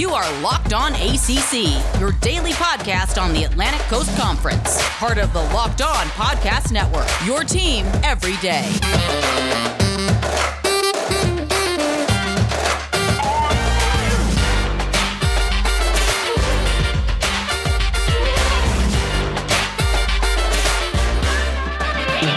You are Locked On ACC, your daily podcast on the Atlantic Coast Conference, part of the Locked On Podcast Network. Your team every day.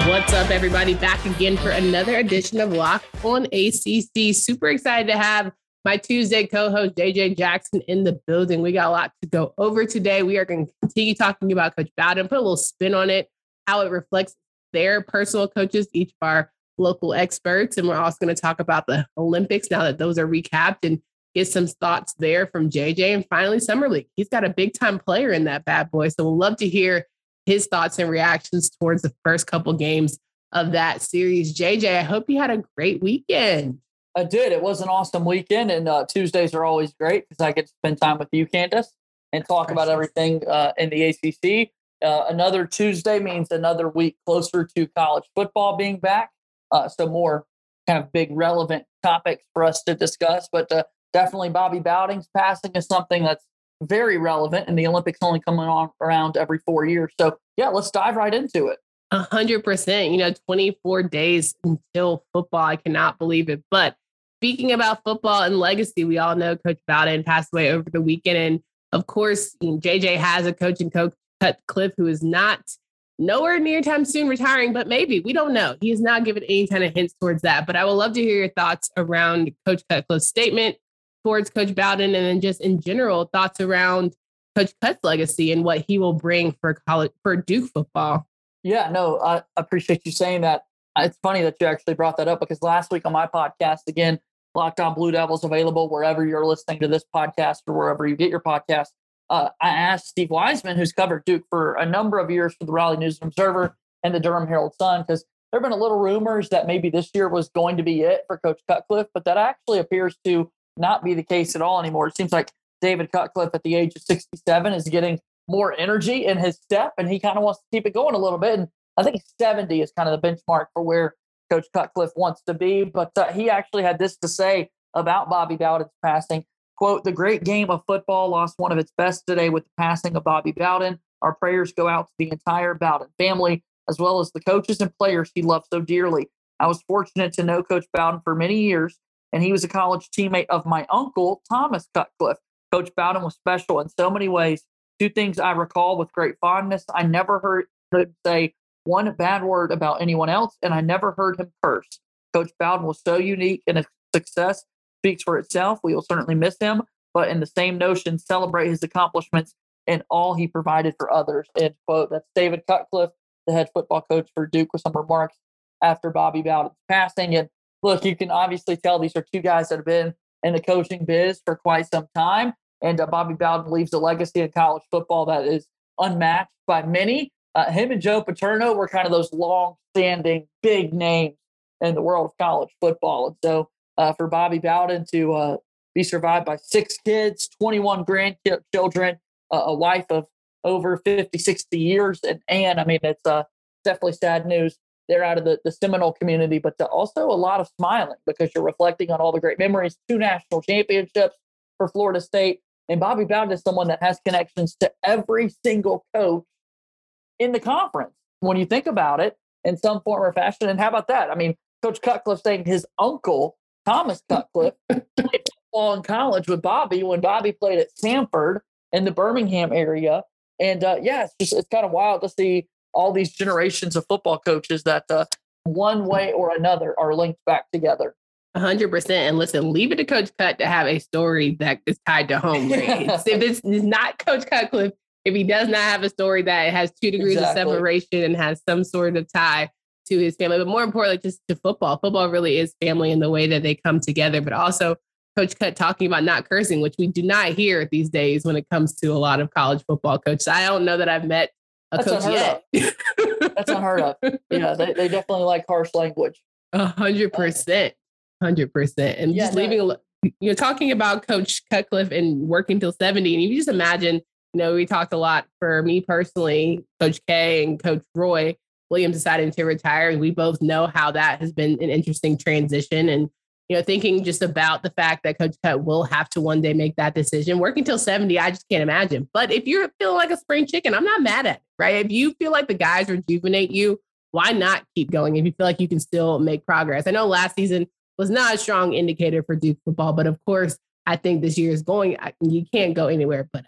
What's up, everybody? Back again for another edition of Locked on ACC. Super excited to have my Tuesday co host, JJ Jackson, in the building. We got a lot to go over today. We are going to continue talking about Coach Bowden, put a little spin on it, how it reflects their personal coaches, each of our local experts. And we're also going to talk about the Olympics now that those are recapped and get some thoughts there from JJ. And finally, Summer League. He's got a big time player in that bad boy. So we'll love to hear his thoughts and reactions towards the first couple games of that series. JJ, I hope you had a great weekend. I did. It was an awesome weekend, and uh, Tuesdays are always great because I get to spend time with you, Candace, and talk about everything uh, in the ACC. Uh, another Tuesday means another week closer to college football being back. Uh, so more kind of big relevant topics for us to discuss. But uh, definitely Bobby Bowden's passing is something that's very relevant, and the Olympics only coming on around every four years. So yeah, let's dive right into it. A hundred percent. You know, 24 days until football. I cannot believe it. But speaking about football and legacy, we all know Coach Bowden passed away over the weekend. And of course, JJ has a coach and coach Cutcliffe who is not nowhere near time soon retiring, but maybe we don't know. He has not given any kind of hints towards that. But I would love to hear your thoughts around Coach Cutcliffe's statement towards Coach Bowden and then just in general thoughts around Coach Cut's legacy and what he will bring for college for Duke football. Yeah, no, I appreciate you saying that. It's funny that you actually brought that up because last week on my podcast, again, Locked On Blue Devils available wherever you're listening to this podcast or wherever you get your podcast. Uh, I asked Steve Wiseman, who's covered Duke for a number of years for the Raleigh News Observer and the Durham Herald Sun, because there have been a little rumors that maybe this year was going to be it for Coach Cutcliffe, but that actually appears to not be the case at all anymore. It seems like David Cutcliffe at the age of 67 is getting more energy in his step, and he kind of wants to keep it going a little bit. And I think 70 is kind of the benchmark for where Coach Cutcliffe wants to be. But uh, he actually had this to say about Bobby Bowden's passing. Quote, the great game of football lost one of its best today with the passing of Bobby Bowden. Our prayers go out to the entire Bowden family, as well as the coaches and players he loved so dearly. I was fortunate to know Coach Bowden for many years, and he was a college teammate of my uncle, Thomas Cutcliffe. Coach Bowden was special in so many ways. Two things I recall with great fondness. I never heard him say one bad word about anyone else, and I never heard him curse. Coach Bowden was so unique and his success speaks for itself. We will certainly miss him, but in the same notion, celebrate his accomplishments and all he provided for others. End quote. That's David Cutcliffe, the head football coach for Duke, with some remarks after Bobby Bowden's passing. And look, you can obviously tell these are two guys that have been in the coaching biz for quite some time. And uh, Bobby Bowden leaves a legacy in college football that is unmatched by many. Uh, him and Joe Paterno were kind of those long-standing big names in the world of college football. And so uh, for Bobby Bowden to uh, be survived by six kids, 21 grandchildren, a wife of over 50, 60 years, and and I mean, it's uh, definitely sad news. They're out of the, the Seminole community, but also a lot of smiling because you're reflecting on all the great memories, two national championships for Florida State, and Bobby Bowden is someone that has connections to every single coach in the conference when you think about it in some form or fashion. And how about that? I mean, Coach Cutcliffe saying his uncle, Thomas Cutcliffe, played football in college with Bobby when Bobby played at Samford in the Birmingham area. And uh, yeah, it's just it's kind of wild to see all these generations of football coaches that uh, one way or another are linked back together hundred percent. And listen, leave it to Coach Cut to have a story that is tied to home grades. if it's not Coach Cutcliffe, if he does not have a story that has two degrees exactly. of separation and has some sort of tie to his family, but more importantly, just to football. Football really is family in the way that they come together, but also Coach Cut talking about not cursing, which we do not hear these days when it comes to a lot of college football coaches. I don't know that I've met a That's coach yet. That's unheard of. Yeah, they, they definitely like harsh language. A hundred um, percent. Hundred percent, and yeah, just no. leaving. You're talking about Coach Cutcliffe and working till seventy, and you just imagine. You know, we talked a lot for me personally, Coach K and Coach Roy Williams deciding to retire, and we both know how that has been an interesting transition. And you know, thinking just about the fact that Coach Cut will have to one day make that decision. Working till 70, I just can't imagine. But if you're feeling like a spring chicken, I'm not mad at it, right? If you feel like the guys rejuvenate you, why not keep going if you feel like you can still make progress? I know last season was not a strong indicator for Duke football, but of course, I think this year is going, you can't go anywhere but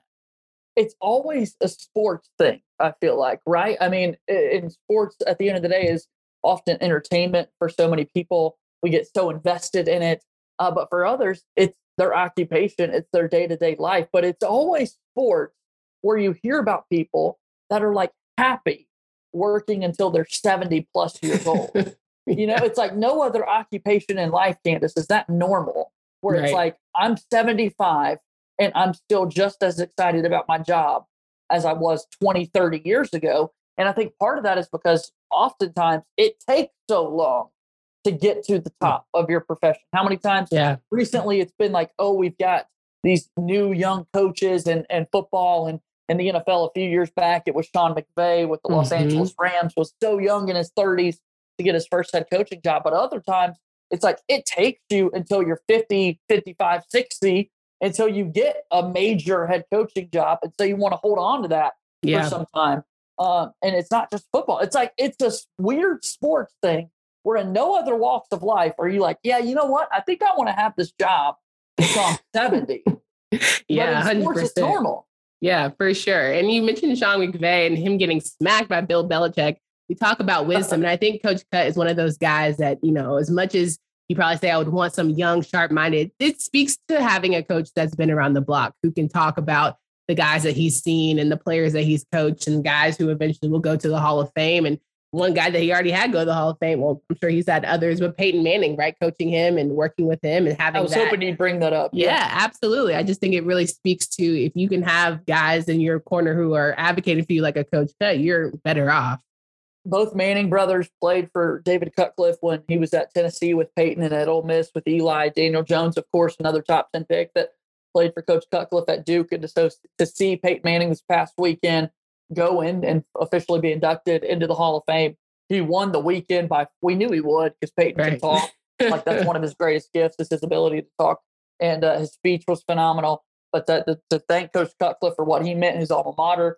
it's always a sports thing, I feel like, right? I mean, in sports, at the end of the day, is often entertainment for so many people. We get so invested in it. Uh, but for others, it's their occupation, it's their day to day life. But it's always sports where you hear about people that are like happy working until they're 70 plus years old. you know, it's like no other occupation in life, Candace, is that normal? Where right. it's like, I'm 75 and I'm still just as excited about my job as I was 20, 30 years ago. And I think part of that is because oftentimes it takes so long to get to the top of your profession. How many times yeah. recently it's been like, oh, we've got these new young coaches and, and football and in the NFL a few years back, it was Sean McVay with the Los mm-hmm. Angeles Rams, was so young in his 30s to get his first head coaching job. But other times, it's like it takes you until you're 50, 55, 60 until you get a major head coaching job. And so you want to hold on to that yeah. for some time. Um, and it's not just football. It's like it's this weird sports thing where in no other walks of life are you like, yeah, you know what? I think I want to have this job until I'm 70. yeah, but in sports, 100%. it's normal. Yeah, for sure. And you mentioned Sean McVay and him getting smacked by Bill Belichick. We talk about wisdom, and I think Coach Cut is one of those guys that you know, as much as you probably say I would want some young, sharp-minded. It speaks to having a coach that's been around the block who can talk about the guys that he's seen and the players that he's coached and guys who eventually will go to the Hall of Fame. And one guy that he already had go to the Hall of Fame. Well, I'm sure he's had others, but Peyton Manning, right? Coaching him and working with him and having I was that. hoping you'd bring that up. Yeah, yeah, absolutely. I just think it really speaks to if you can have guys in your corner who are advocating for you like a coach you're better off both Manning brothers played for David Cutcliffe when he was at Tennessee with Peyton and at Ole Miss with Eli. Daniel Jones, of course, another top 10 pick that played for Coach Cutcliffe at Duke. And to, to see Peyton Manning this past weekend go in and officially be inducted into the Hall of Fame, he won the weekend by, we knew he would because Peyton right. can talk. like that's one of his greatest gifts is his ability to talk. And uh, his speech was phenomenal. But to, to, to thank Coach Cutcliffe for what he meant his alma mater,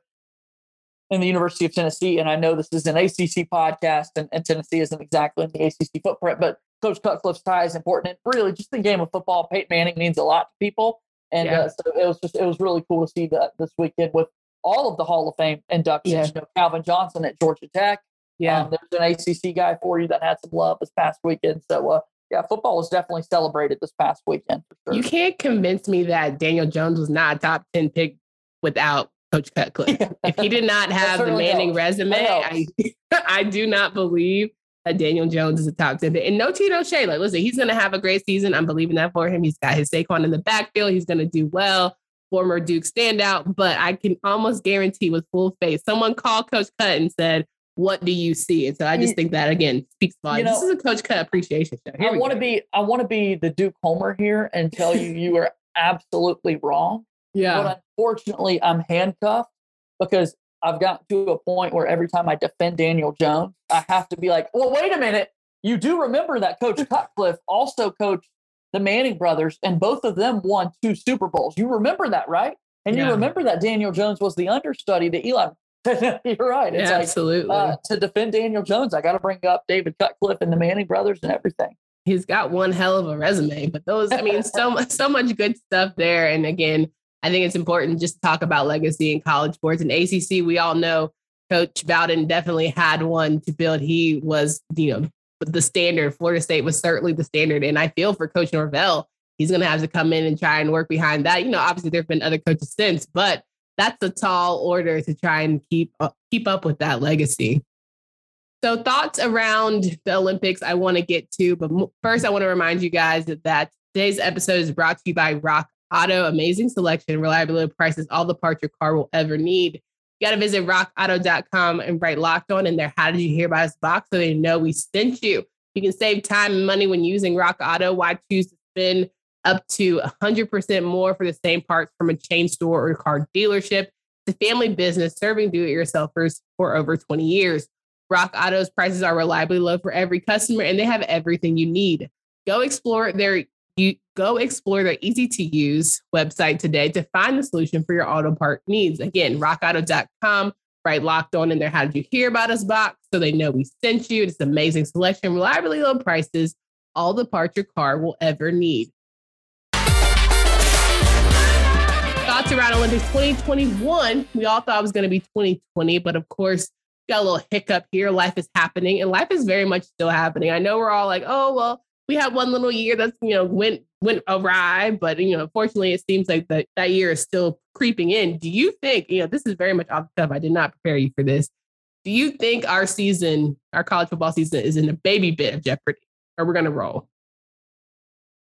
in the University of Tennessee. And I know this is an ACC podcast, and, and Tennessee isn't exactly in the ACC footprint, but Coach Cutcliffe's tie is important. And really, just the game of football, Peyton Manning means a lot to people. And yeah. uh, so it was just it was really cool to see that this weekend with all of the Hall of Fame inductions. Yeah. You know, Calvin Johnson at Georgia Tech. Yeah, um, there's an ACC guy for you that had some love this past weekend. So uh, yeah, football was definitely celebrated this past weekend. Sure. You can't convince me that Daniel Jones was not a top ten pick without Coach Cutcliffe. if he did not have the Manning helps. resume, I, I do not believe that Daniel Jones is a top 10. And no Tito Shea. Like, listen, he's going to have a great season. I'm believing that for him. He's got his Saquon in the backfield. He's going to do well. Former Duke standout. But I can almost guarantee with full faith, someone called Coach Cut and said, what do you see? And so I just mm. think that again speaks volumes. You know, this is a Coach Cut appreciation show. Here I want to be I want to be the Duke Homer here and tell you you are absolutely wrong. Yeah. But unfortunately, I'm handcuffed because I've gotten to a point where every time I defend Daniel Jones, I have to be like, well, wait a minute. You do remember that Coach Cutcliffe also coached the Manning brothers, and both of them won two Super Bowls. You remember that, right? And yeah. you remember that Daniel Jones was the understudy to Eli. You're right. It's yeah, like, absolutely. Uh, to defend Daniel Jones, I got to bring up David Cutcliffe and the Manning brothers and everything. He's got one hell of a resume, but those, I mean, so much, so much good stuff there. And again, I think it's important just to talk about legacy in college sports. And ACC, we all know Coach Bowden definitely had one to build. He was, you know, the standard. Florida State was certainly the standard. And I feel for Coach Norvell, he's going to have to come in and try and work behind that. You know, obviously there have been other coaches since, but that's a tall order to try and keep uh, keep up with that legacy. So thoughts around the Olympics I want to get to, but first I want to remind you guys that, that today's episode is brought to you by Rock Auto, amazing selection, reliability prices, all the parts your car will ever need. You got to visit rockauto.com and write locked on in there. How did you hear about us box? So they know we sent you. You can save time and money when using Rock Auto. Why choose to spend up to 100% more for the same parts from a chain store or car dealership? It's a family business serving do it yourselfers for over 20 years. Rock Auto's prices are reliably low for every customer, and they have everything you need go explore their you go explore their easy to use website today to find the solution for your auto part needs. Again, rockauto.com, right? Locked on in there. How did you hear about us box? So they know we sent you. It's amazing selection, reliably low prices, all the parts your car will ever need. Thoughts around Olympics 2021. We all thought it was going to be 2020, but of course, got a little hiccup here. Life is happening and life is very much still happening. I know we're all like, oh, well, we had one little year that's, you know, went went awry, but you know, unfortunately it seems like that that year is still creeping in. Do you think, you know, this is very much off the cuff. I did not prepare you for this. Do you think our season, our college football season is in a baby bit of jeopardy? Or we're gonna roll?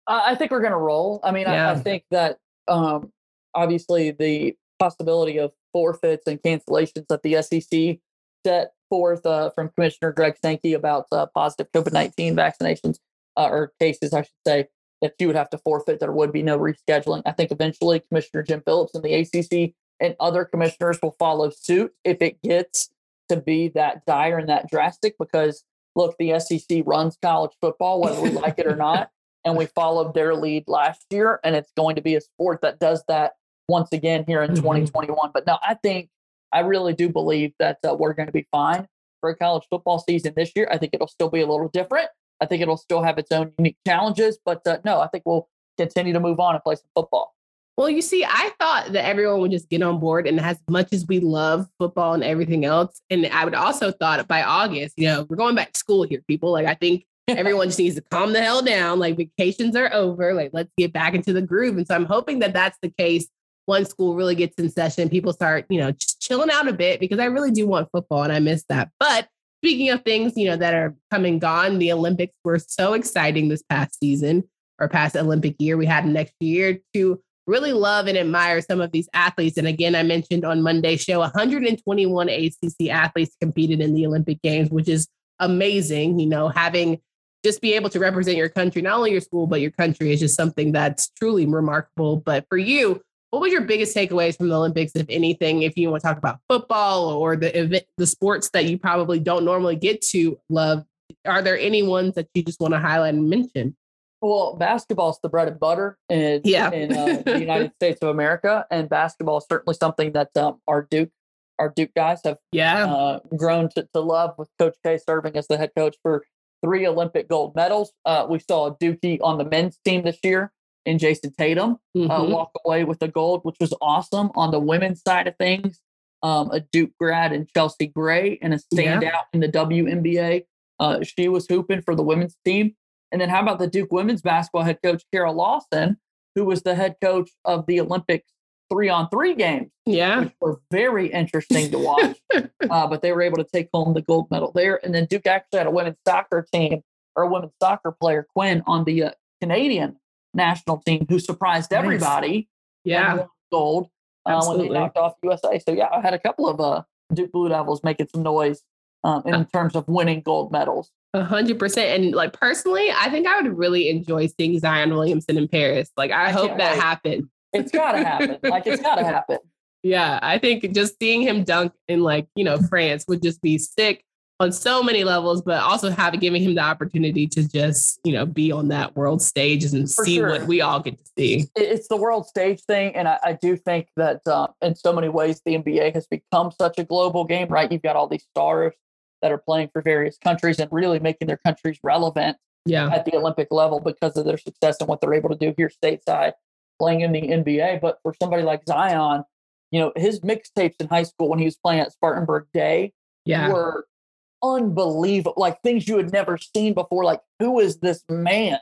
Uh, I think we're gonna roll. I mean, yeah. I, I, think that um obviously the possibility of forfeits and cancellations that the SEC set forth uh, from Commissioner Greg Sankey about uh, positive COVID 19 vaccinations uh, or cases, I should say, that you would have to forfeit. There would be no rescheduling. I think eventually Commissioner Jim Phillips and the ACC and other commissioners will follow suit if it gets to be that dire and that drastic. Because look, the SEC runs college football, whether we like it or not. And we followed their lead last year, and it's going to be a sport that does that once again here in mm-hmm. 2021. But no, I think I really do believe that uh, we're going to be fine for a college football season this year. I think it'll still be a little different. I think it'll still have its own unique challenges, but uh, no, I think we'll continue to move on and play some football. Well, you see, I thought that everyone would just get on board, and as much as we love football and everything else, and I would also thought by August, you know, we're going back to school here, people. Like I think everyone just needs to calm the hell down. Like vacations are over. Like let's get back into the groove. And so I'm hoping that that's the case. Once school really gets in session, people start, you know, just chilling out a bit because I really do want football and I miss that. But speaking of things, you know, that are coming gone, the Olympics were so exciting this past season or past Olympic year. We had next year to really love and admire some of these athletes. And again, I mentioned on Monday's show, 121 ACC athletes competed in the Olympic Games, which is amazing. You know, having just be able to represent your country, not only your school, but your country is just something that's truly remarkable. But for you, what was your biggest takeaways from the Olympics, if anything, if you want to talk about football or the event, the sports that you probably don't normally get to love? Are there any ones that you just want to highlight and mention? Well, basketball's the bread and butter in, yeah. in uh, the United States of America, and basketball is certainly something that um, our Duke our Duke guys have yeah uh, grown to, to love with Coach K serving as the head coach for three Olympic gold medals. Uh, we saw a Dookie on the men's team this year in Jayson Tatum uh, mm-hmm. uh, walk away with the gold, which was awesome. On the women's side of things, um, a Duke grad and Chelsea Gray and a standout yeah. in the WNBA. Uh, she was hooping for the women's team. And then how about the Duke women's basketball head coach, Kara Lawson, who was the head coach of the Olympics three on three games. Yeah. Which were very interesting to watch. uh, but they were able to take home the gold medal there. And then Duke actually had a women's soccer team or a women's soccer player, Quinn, on the uh, Canadian national team who surprised everybody. Yeah. Gold uh, when they knocked off USA. So, yeah, I had a couple of uh, Duke Blue Devils making some noise um, in uh terms of winning gold medals. A hundred percent. And like personally, I think I would really enjoy seeing Zion Williamson in Paris. Like I, I hope that wait. happens. It's gotta happen. like it's gotta happen. Yeah, I think just seeing him dunk in like, you know, France would just be sick on so many levels, but also having giving him the opportunity to just, you know, be on that world stage and For see sure. what we all get to see. It's the world stage thing. And I, I do think that uh, in so many ways, the NBA has become such a global game, right? You've got all these stars that are playing for various countries and really making their countries relevant yeah. at the Olympic level because of their success and what they're able to do here stateside playing in the NBA. But for somebody like Zion, you know, his mixtapes in high school when he was playing at Spartanburg Day yeah. were unbelievable, like things you had never seen before. Like, who is this man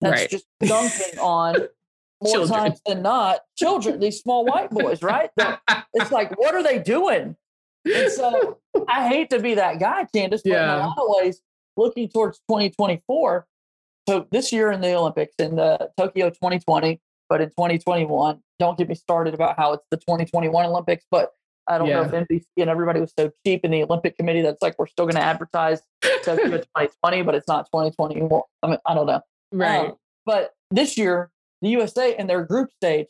that's right. just dunking on more children. times than not children, these small white boys, right? it's like, what are they doing? And so I hate to be that guy, Candace, but yeah. in a lot of ways, looking towards 2024, so this year in the Olympics in the Tokyo 2020, but in 2021, don't get me started about how it's the 2021 Olympics, but I don't yeah. know if NBC and everybody was so cheap in the Olympic Committee that's like we're still going to advertise Tokyo 2020, but it's not 2021. I mean, I don't know. Right. Um, but this year, the USA in their group stage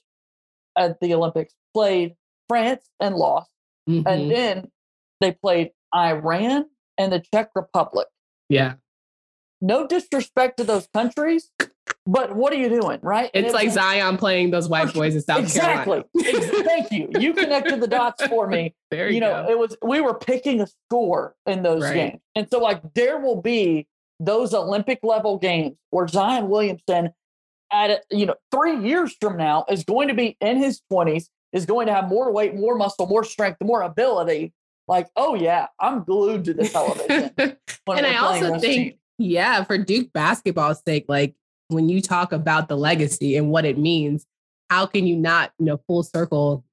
at the Olympics played France and lost, mm-hmm. and then they played Iran and the Czech Republic. Yeah. No disrespect to those countries, but what are you doing, right? It's it like Zion playing those white boys in South exactly. Carolina. Exactly. Thank you. You connected the dots for me. There you, you know, go. it was we were picking a score in those Right. games. And so like there will be those Olympic level games where Zion Williamson at you know 3 years from now is going to be in his 20s, is going to have more weight, more muscle, more strength, more ability. Like, oh yeah, I'm glued to the television. and I also think, teams. Yeah, for Duke basketball's sake, like when you talk about the legacy and what it means, how can you not, you know, full circle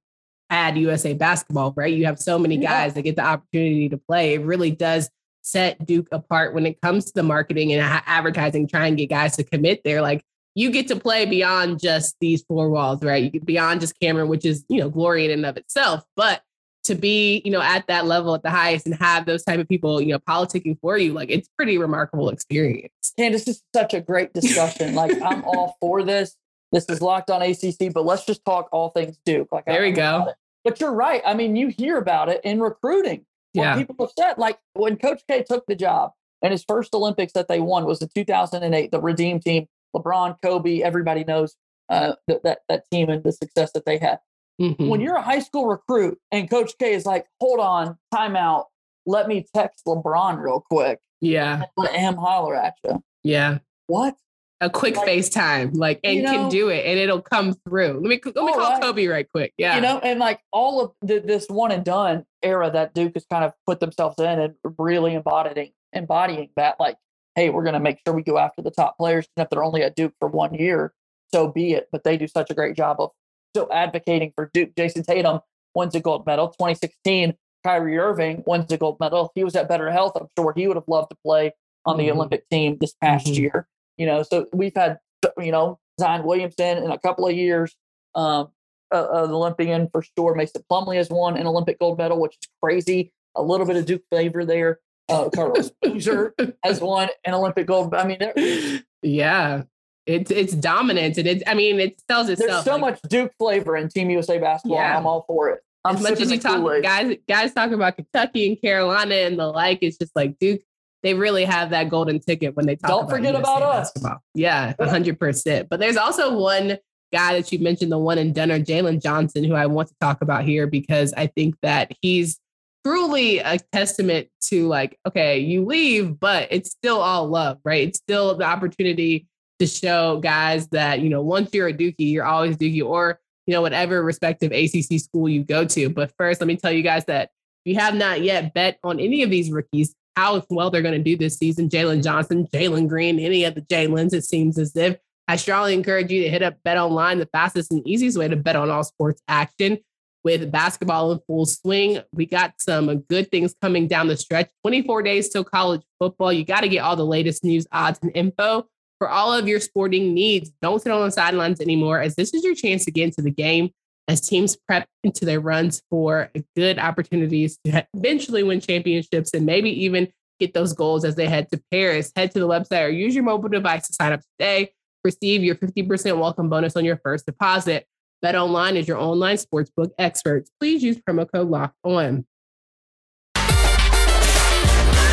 add USA basketball, right? You have so many Yeah. guys that get the opportunity to play. It really does set Duke apart when it comes to the marketing and advertising, try and get guys to commit there. Like you get to play beyond just these four walls, right? You get beyond just Cameron, which is, you know, glory in and of itself. But to be, you know, at that level at the highest and have those type of people, you know, politicking for you, like it's pretty remarkable experience. Candace, this is such a great discussion. like I'm all for this. This is locked on ACC, but let's just talk all things Duke. Like There we go. But you're right. I mean, you hear about it in recruiting. Yeah. people have said, like when Coach K took the job and his first Olympics that they won was in 2008, the Redeem team, LeBron, Kobe, everybody knows uh, that, that that team and the success that they had. Mhm. When you're a high school recruit and Coach K is like, hold on, timeout, let me text LeBron real quick yeah. let him holler at you. Yeah. What? A quick Like, FaceTime, like, and you can do it and it'll come through. Let me let me call right. Kobe right quick. Yeah. You know, and like all of the, this one and done era that Duke has kind of put themselves in and really embodying embodying that, like, hey, we're going to make sure we go after the top players, and if they're only at Duke for one year, so be it. But they do such a great job of still advocating for Duke. Jayson Tatum wins a gold medal. 2016, Kyrie Irving wins a gold medal. He was at Better Health, I'm sure he would have loved to play on the Mhm. Olympic team this past Mhm. year. You know, so we've had you know Zion Williamson in a couple of years. Um, uh, an Olympian for sure. Mason Plumlee has won an Olympic gold medal, which is crazy. A little bit of Duke flavor there. Uh, Carlos Boozer has won an Olympic gold. I mean, yeah. It's it's dominant and it's I mean it tells there's itself. so like, much Duke flavor in Team USA basketball. Yeah. I'm all for it. I'm as much as you talk Kool-Aid. guys guys talk about Kentucky and Carolina and the like, it's just like Duke, they really have that golden ticket when they talk Don't about forget USA about us. basketball. Yeah, hundred percent. But there's also one guy that you mentioned, the one in Denver, Jalen Johnson, who I want to talk about here because I think that he's truly a testament to like, okay, you leave, but it's still all love, right? It's still the opportunity to show guys that, you know, once you're a Dookie, you're always Dookie or, you know, whatever respective ACC school you go to. But first, let me tell you guys that if you have not yet bet on any of these rookies, how well they're going to do this season, Jalen Johnson, Jalen Green, any of the Jalen's, it seems as if I strongly encourage you to hit up Bet Online, the fastest and easiest way to bet on all sports action with basketball in full swing. We got some good things coming down the stretch. 24 days till college football. You got to get all the latest news, odds, and info for all of your sporting needs. Don't sit on the sidelines anymore, as this is your chance to get into the game as teams prep into their runs for good opportunities to eventually win championships and maybe even get those goals as they head to Paris. Head to the website or use your mobile device to sign up today. Receive your 50% welcome bonus on your first deposit. Bet Online is your online sportsbook experts. Please use promo code Locked On.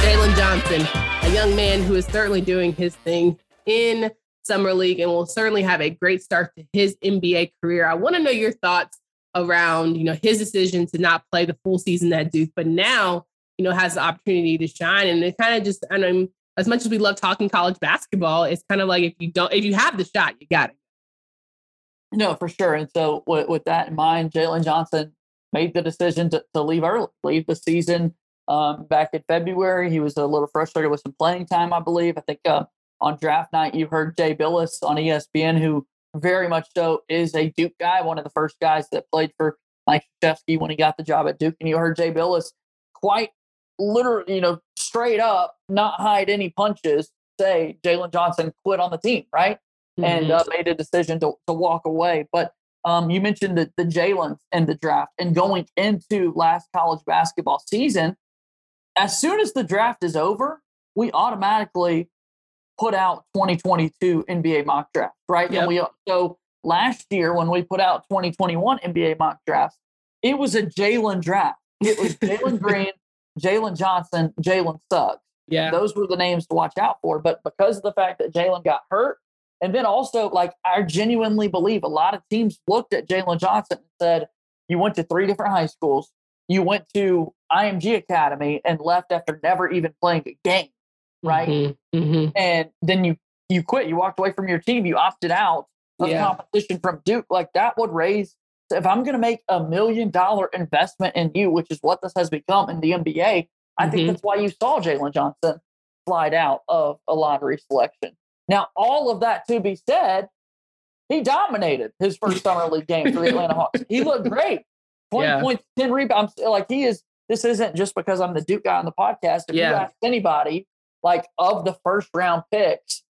Jalen Johnson, a young man who is certainly doing his thing in summer league and will certainly have a great start to his NBA career. I want to know your thoughts around, you know, his decision to not play the full season at Duke, but now, you know, has the opportunity to shine. And it kind of just, I know, as much as we love talking college basketball, it's kind of like if you don't, if you have the shot, you got it. No, for sure. And so, with, with that in mind, Jalen Johnson made the decision to, to leave early, leave the season um, back in February. He was a little frustrated with some playing time, I believe. I think uh, on draft night, you heard Jay Bilas on ESPN, who very much so is a Duke guy, one of the first guys that played for Mike Krzyzewski when he got the job at Duke. And you heard Jay Bilas quite literally, you know, straight up, not hide any punches, say Jalen Johnson quit on the team, right? and Mhm. uh, made a decision to, to walk away. But um, you mentioned the, the Jalen's in the draft and going into last college basketball season. As soon as the draft is over, we automatically put out 2022 NBA mock drafts, right? Yep. And we so last year when we put out 2021 NBA mock drafts, it was a Jalen draft. It was Jalen Green, Jalen Johnson, Jalen Suggs. Yeah. Those were the names to watch out for. But because of the fact that Jalen got hurt, and then also, like, I genuinely believe a lot of teams looked at Jalen Johnson and said, You went to three different high schools. You went to IMG Academy and left after never even playing a game, right? Mm-hmm. Mm-hmm. And then you you quit. You walked away from your team. You opted out of Yeah. competition from Duke. Like that would raise. If I'm going to make a million dollar investment in you, which is what this has become in the NBA, I think Mhm. that's why you saw Jalen Johnson slide out of a lottery selection. Now, all of that to be said, he dominated his first summer league game for the Atlanta Hawks. He looked great. 20 Yeah. points, 10 rebounds. Like he is, this isn't just because I'm the Duke guy on the podcast. If Yeah. you ask anybody, like of the first round picks,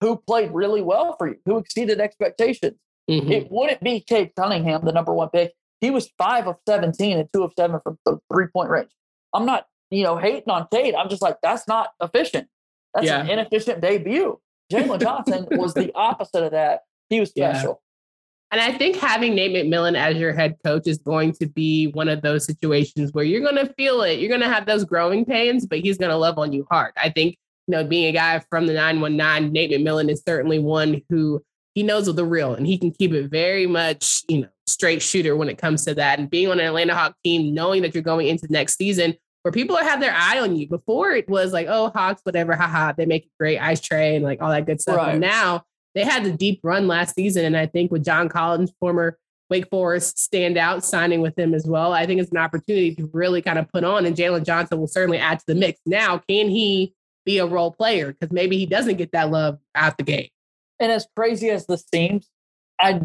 who played really well for you, who exceeded expectations, Mhm. it wouldn't be Cade Cunningham, the number one pick. He was five of 17 and two of seven from the three point range. I'm not, you know, hating on Cade. I'm just like, that's not efficient. That's an inefficient debut. Jalen Johnson was the opposite of that. He was Yeah. special. And I think having Nate McMillan as your head coach is going to be one of those situations where you're going to feel it. You're going to have those growing pains, but he's going to love on you hard. I think, you know, being a guy from the 919, Nate McMillan is certainly one who he knows the real and he can keep it very much, you know, straight shooter when it comes to that. And being on an Atlanta Hawk team, knowing that you're going into next season where people have their eye on you. Before it was like, oh, Hawks, whatever, haha, they make it great, Ice Trae and like all that good stuff. Right. And now they had the deep run last season. And I think with John Collins, former Wake Forest standout, signing with them as well, I think it's an opportunity to really kind of put on. And Jalen Johnson will certainly add to the mix. Now, can he be a role player? Because maybe he doesn't get that love out the gate. And as crazy as this seems, I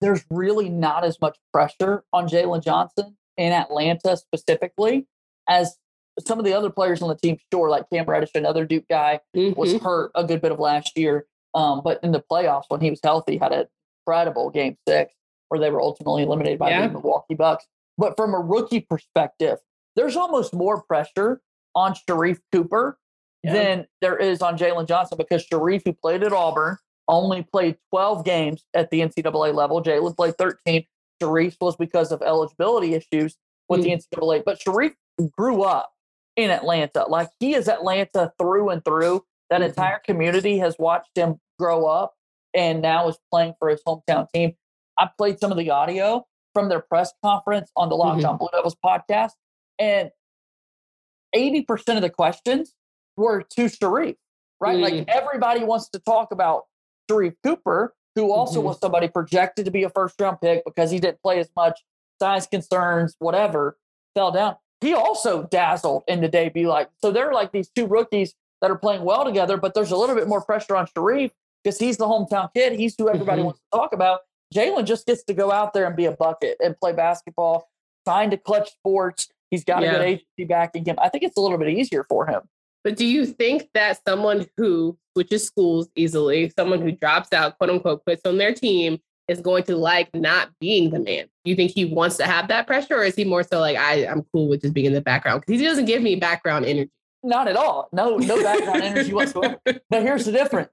there's really not as much pressure on Jalen Johnson in Atlanta specifically as some of the other players on the team. Sure, like Cam Reddish, another Duke guy, was Mhm. hurt a good bit of last year. Um, but in the playoffs, when he was healthy, had an incredible game six where they were ultimately eliminated by Yeah. the Milwaukee Bucks. But from a rookie perspective, there's almost more pressure on Sharife Cooper Yeah. than there is on Jalen Johnson because Sharife, who played at Auburn, only played 12 games at the NCAA level. Jalen played 13. Sharife was because of eligibility issues with the NCAA. But Sharife grew up in Atlanta. Like he is Atlanta through and through. That Mhm. entire community has watched him grow up and now is playing for his hometown team. I played some of the audio from their press conference on the Mhm. Locked On Blue Devils podcast, and 80% of the questions were to Sharife, right? Mm. Like everybody wants to talk about Sharife Cooper, who also Mhm. was somebody projected to be a first round pick because he didn't play as much, size concerns, whatever, fell down. He also dazzled in the debut. Like, so they're like these two rookies that are playing well together, but there's a little bit more pressure on Sharife because he's the hometown kid. He's who everybody Mhm. wants to talk about. Jalen just gets to go out there and be a bucket and play basketball, signed to Clutch Sports. He's got Yeah. a good agency backing him. I think it's a little bit easier for him. But do you think that someone who switches schools easily, someone who drops out, quote unquote, quits on their team, is going to like not being the man? Do you think he wants to have that pressure, or is he more so like I, I'm cool with just being in the background? Because he doesn't give me background energy. Not at all. No, no background energy whatsoever. But here's the difference.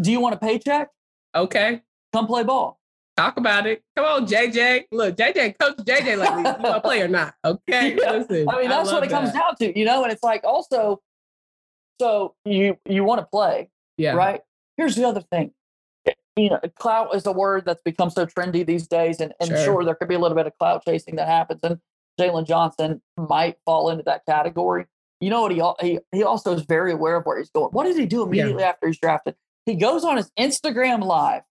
Do you want a paycheck? Okay, Come play ball. talk about it. Come on, JJ. Look, JJ, coach JJ, like you want to play or not? Okay, Yeah. listen. I mean, that's what love it comes down to, you know. And it's like also, so you you want to play, Yeah, right? Here's the other thing. You know, clout is a word that's become so trendy these days, and, and Sure. sure. there could be a little bit of clout chasing that happens, and Jalen Johnson might fall into that category. You know what? He he he also is very aware of where he's going. What does he do immediately after he's drafted? He goes on his Instagram live,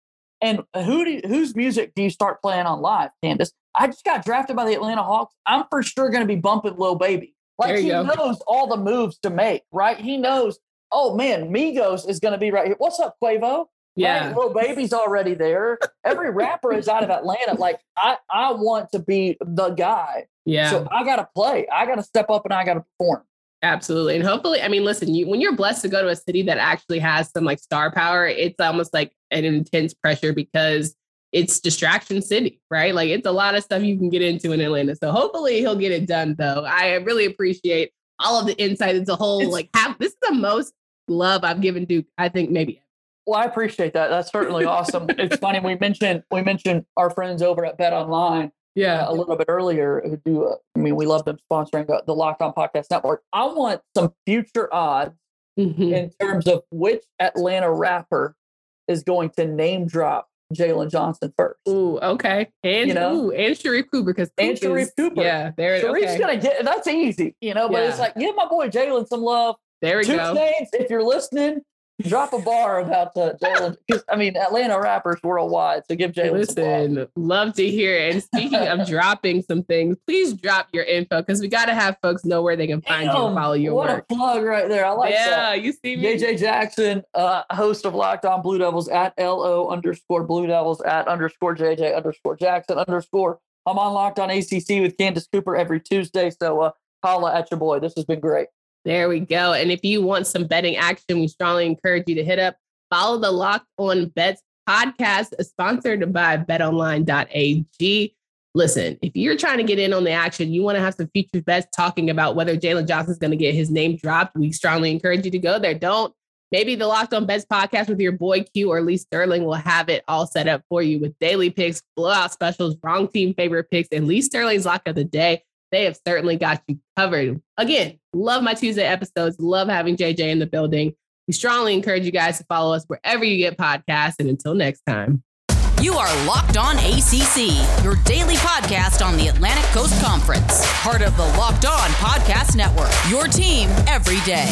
and uh, who do you- whose music do you start playing on live, Candace? I just got drafted by the Atlanta Hawks. I'm for sure going to be bumping Lil Baby. Like he go. knows all the moves to make, right? He knows. Oh man, Migos is going to be right here. What's up, Quavo? yeah. Right? Lil Baby's already there. Every rapper is out of Atlanta. Like I, I want to be the guy. Yeah. So I got to play. I got to step up and I got to perform. Absolutely. And hopefully, I mean, listen, you when you're blessed to go to a city that actually has some like star power, it's almost like an intense pressure because it's distraction city, right? Like it's a lot of stuff you can get into in Atlanta. So hopefully he'll get it done though. I really appreciate all of the insight into the whole It's- like have this is the most love I've given Duke, I think maybe. Well, I appreciate that. That's certainly awesome. It's funny we mentioned we mentioned our friends over at Bet Online. Yeah. a little bit earlier who do. Uh, I mean, we love them sponsoring the, the Locked On Podcast Network. I want some future odds Mhm. in terms of which Atlanta rapper is going to name drop Jalen Johnson first. Ooh, okay. And You know? ooh, and Sharife Cooper because And Sharife Cooper. Yeah, there. Sharife's okay. gonna get that's easy, you know. But it's like give my boy Jalen some love. There we Two go. Chainz, if you're listening, drop a bar about uh, Jalen because I mean Atlanta rappers worldwide. So give Jalen. Listen, love to hear. it. And speaking of dropping some things, please drop your info because we got to have folks know where they can find you and follow your what work. What a plug right there. I like yeah, that. you see me. JJ Jackson, uh, host of Locked On Blue Devils at LO underscore Blue Devils at underscore JJ underscore Jackson underscore. I'm on Locked On ACC with Candace Cooper every Tuesday. So uh, holla at your boy. This has been great. There we go. And if you want some betting action, we strongly encourage you to hit up follow the Locked On Bets podcast, uh, sponsored by betonline.ag. Listen, if you're trying to get in on the action, you want to have some future bets talking about whether Jalen Johnson's going to get his name dropped, we strongly encourage you to go there. Don't. Maybe the Locked On Bets podcast with your boy Q or Lee Sterling will have it all set up for you with daily picks, blowout specials, wrong team favorite picks, and Lee Sterling's lock of the day. They have certainly got you covered. Again, love my Tuesday episodes. Love having JJ in the building. We strongly encourage you guys to follow us wherever you get podcasts. And until next time. You are Locked On ACC, your daily podcast on the Atlantic Coast Conference. Part of the Locked On Podcast Network, your team every day.